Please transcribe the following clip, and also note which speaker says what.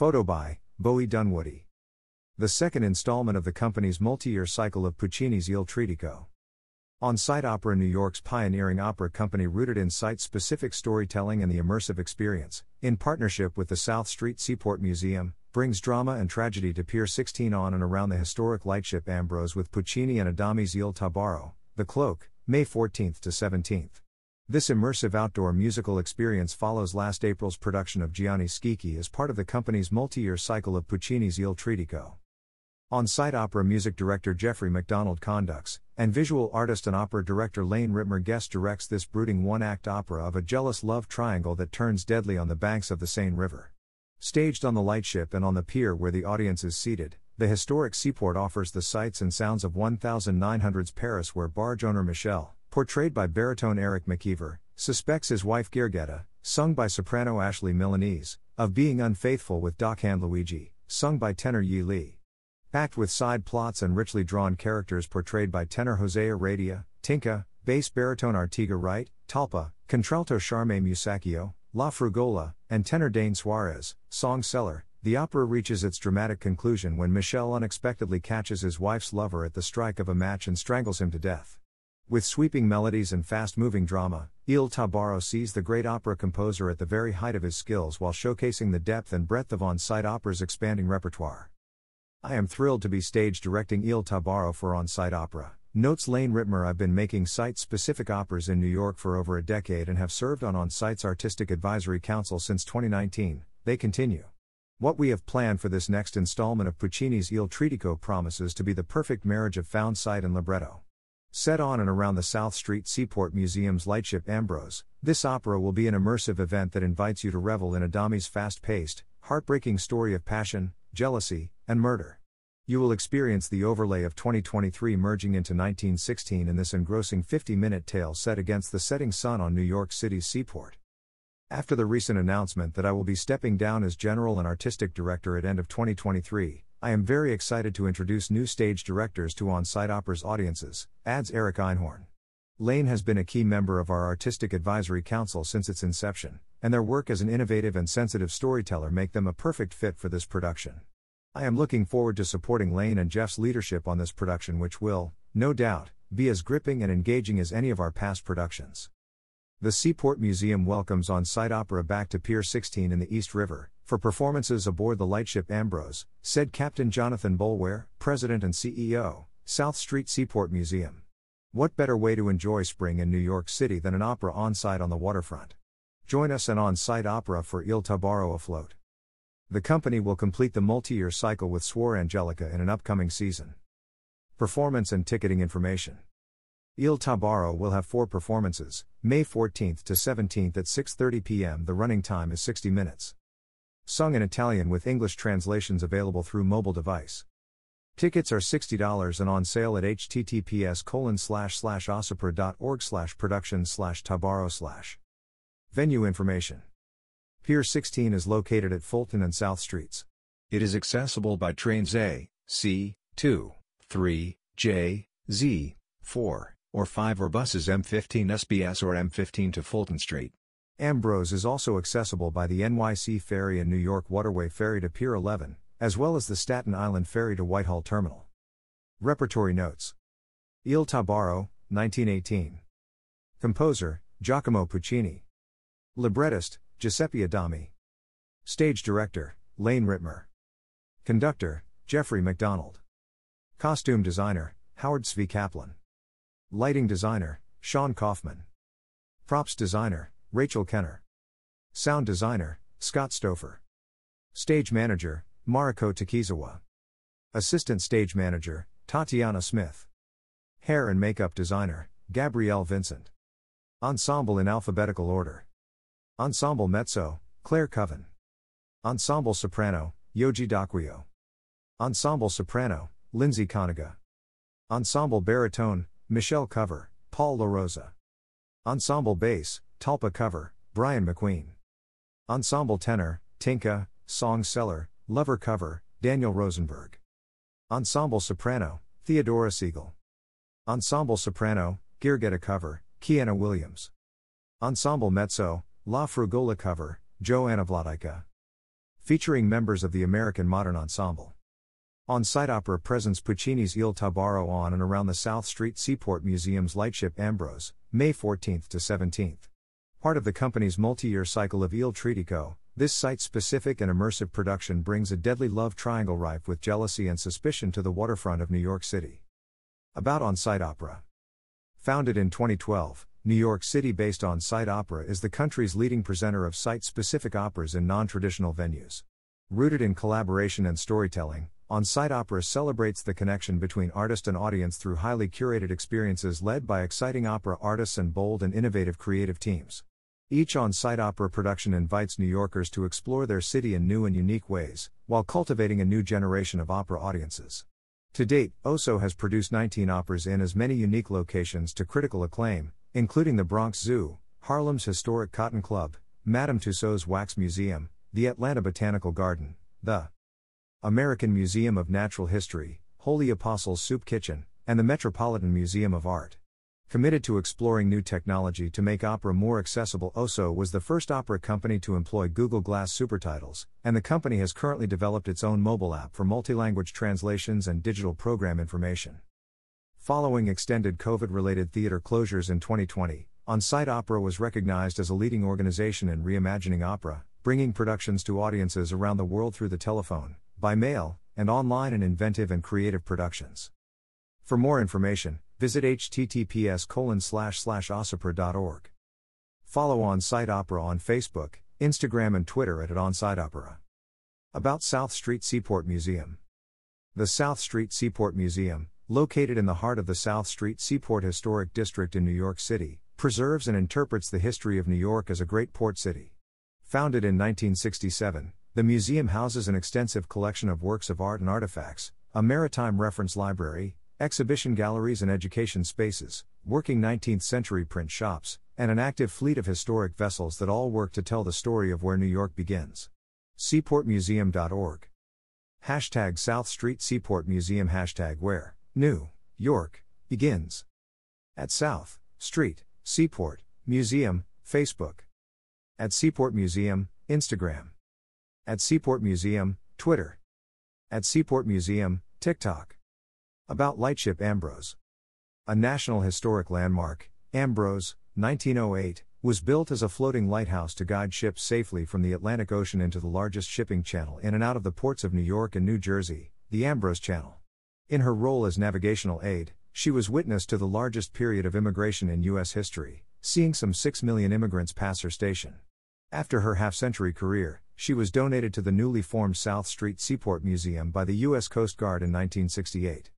Speaker 1: Photo by Bowie Dunwoody. The second installment of the company's multi year cycle of Puccini's Il Trittico. On Site Opera New York's pioneering opera company rooted in site specific storytelling and the immersive experience, in partnership with the South Street Seaport Museum, brings drama and tragedy to Pier 16 on and around the historic lightship Ambrose with Puccini and Adami's Il Tabarro, The Cloak, May 14th to 17th. This immersive outdoor musical experience follows last April's production of Gianni Schicchi as part of the company's multi year cycle of Puccini's Il Trittico. On site opera music director Geoffrey McDonald conducts, and visual artist and opera director Lane Rittmer guest directs this brooding one act opera of a jealous love triangle that turns deadly on the banks of the Seine River. Staged on the lightship and on the pier where the audience is seated, the historic seaport offers the sights and sounds of 1900s Paris where barge owner Michel, portrayed by baritone Eric McKeever, suspects his wife Giorgetta, sung by soprano Ashley Milanese, of being unfaithful with dockhand Luigi, sung by tenor Yi Li. Packed with side plots and richly drawn characters portrayed by tenor Jose Heredia, Tinca, bass baritone Artiga Wright, Talpa, contralto Charme Musacchio, La Frugola, and tenor Dane Suarez, song seller, the opera reaches its dramatic conclusion when Michel unexpectedly catches his wife's lover at the strike of a match and strangles him to death. With sweeping melodies and fast moving drama, Il Tabarro sees the great opera composer at the very height of his skills while showcasing the depth and breadth of on site opera's expanding repertoire. I am thrilled to be stage directing Il Tabarro for On Site Opera. Notes Lane Rittmer I've been making site specific operas in New York for over a decade and have served on On Site's Artistic Advisory Council since 2019. They continue. What we have planned for this next installment of Puccini's Il Trittico promises to be the perfect marriage of found site and libretto. Set on and around the South Street Seaport Museum's lightship Ambrose, this opera will be an immersive event that invites you to revel in Adami's fast paced, heartbreaking story of passion, jealousy, and murder. You will experience the overlay of 2023 merging into 1916 in this engrossing 50 minute tale set against the setting sun on New York City's seaport. After the recent announcement that I will be stepping down as general and artistic director at end of 2023, I am very excited to introduce new stage directors to On Site Opera's audiences, adds Eric Einhorn. Lane has been a key member of our Artistic Advisory Council since its inception, and their work as an innovative and sensitive storyteller make them a perfect fit for this production. I am looking forward to supporting Lane and Jeff's leadership on this production, which will, no doubt, be as gripping and engaging as any of our past productions. The Seaport Museum welcomes on site opera back to Pier 16 in the East River for performances aboard the lightship Ambrose, said Captain Jonathan Boulware, President and CEO, South Street Seaport Museum. What better way to enjoy spring in New York City than an opera on site on the waterfront? Join us an on site opera for Il Tabarro afloat. The company will complete the multi year cycle with Suor Angelica in an upcoming season. Performance and ticketing information. Il Tabarro will have four performances, May 14th to 17th at 6:30 p.m. The running time is 60 minutes. Sung in Italian with English translations available through mobile device. Tickets are $60 and on sale at https colon slash slash slash production slash tabarro slash. Venue information. Pier 16 is located at Fulton and South Streets.
Speaker 2: It is accessible by trains A, C, 2, 3, J, Z, 4, or 5 or buses M15 SBS or M15 to Fulton Street.
Speaker 1: Ambrose is also accessible by the NYC Ferry and New York Waterway Ferry to Pier 11, as well as the Staten Island Ferry to Whitehall Terminal. Repertory notes Il Tabarro, 1918. Composer, Giacomo Puccini. Librettist, Giuseppe Adami. Stage Director, Lane Ritmer. Conductor, Geoffrey McDonald. Costume Designer, Howard Tsvi Kaplan. Lighting Designer, Sean Kaufman. Props Designer, Rachel Kenner. Sound Designer, Scott Stouffer. Stage Manager, Mariko Takizawa. Assistant Stage Manager, Tatiana Smith. Hair and Makeup Designer, Gabrielle Vincent. Ensemble in alphabetical order. Ensemble Mezzo, Claire Coven. Ensemble Soprano, Yoji Daquio. Ensemble Soprano, Lindsay Koniga. Ensemble Baritone, Michelle Cover, Paul LaRosa. Ensemble Bass, Talpa Cover, Brian McQueen. Ensemble Tenor, Tinca, Song Seller, Lover Cover, Daniel Rosenberg. Ensemble Soprano, Theodora Siegel. Ensemble Soprano, Giorgetta Cover, Kiana Williams. Ensemble Mezzo, La Frugola cover, Joanna Vladyka. featuring members of the American Modern Ensemble. On site opera presents Puccini's Il Tabarro on and around the South Street Seaport Museum's Lightship Ambrose, May 14th to 17th. Part of the company's multi year cycle of Il Trittico, this site specific and immersive production brings a deadly love triangle rife with jealousy and suspicion to the waterfront of New York City. About On Site Opera. Founded in 2012, New York City based on Site Opera is the country's leading presenter of site specific operas in non traditional venues. Rooted in collaboration and storytelling, On Site Opera celebrates the connection between artist and audience through highly curated experiences led by exciting opera artists and bold and innovative creative teams. Each on site opera production invites New Yorkers to explore their city in new and unique ways, while cultivating a new generation of opera audiences. To date, OSO has produced 19 operas in as many unique locations to critical acclaim, including the Bronx Zoo, Harlem's historic Cotton Club, Madame Tussauds Wax Museum, the Atlanta Botanical Garden, the American Museum of Natural History, Holy Apostles Soup Kitchen, and the Metropolitan Museum of Art. Committed to exploring new technology to make opera more accessible, OSO was the first opera company to employ Google Glass supertitles, and the company has currently developed its own mobile app for multilanguage translations and digital program information. Following extended COVID related theater closures in 2020, On Site Opera was recognized as a leading organization in reimagining opera, bringing productions to audiences around the world through the telephone, by mail, and online in inventive and creative productions. For more information, visit https osopera.org. Follow On Site Opera on Facebook, Instagram, and Twitter at, at On Site Opera. About South Street Seaport Museum. The South Street Seaport Museum, located in the heart of the South Street Seaport Historic District in New York City, preserves and interprets the history of New York as a great port city. Founded in 1967, the museum houses an extensive collection of works of art and artifacts, a maritime reference library, exhibition galleries and education spaces, working 19th century print shops, and an active fleet of historic vessels that all work to tell the story of where New York begins. Seaportmuseum.org. Hashtag South Street Seaport Museum Hashtag where New York begins. At South Street, Seaport Museum, Facebook. At Seaport Museum, Instagram. At Seaport Museum, Twitter. At Seaport Museum, TikTok. About Lightship Ambrose. A National Historic Landmark, Ambrose, 1908, was built as a floating lighthouse to guide ships safely from the Atlantic Ocean into the largest shipping channel in and out of the ports of New York and New Jersey, the Ambrose Channel. In her role as navigational aid, she was witness to the largest period of immigration in U.S. history, seeing some 6 million immigrants pass her station. After her half century career, she was donated to the newly formed South Street Seaport Museum by the U.S. Coast Guard in 1968.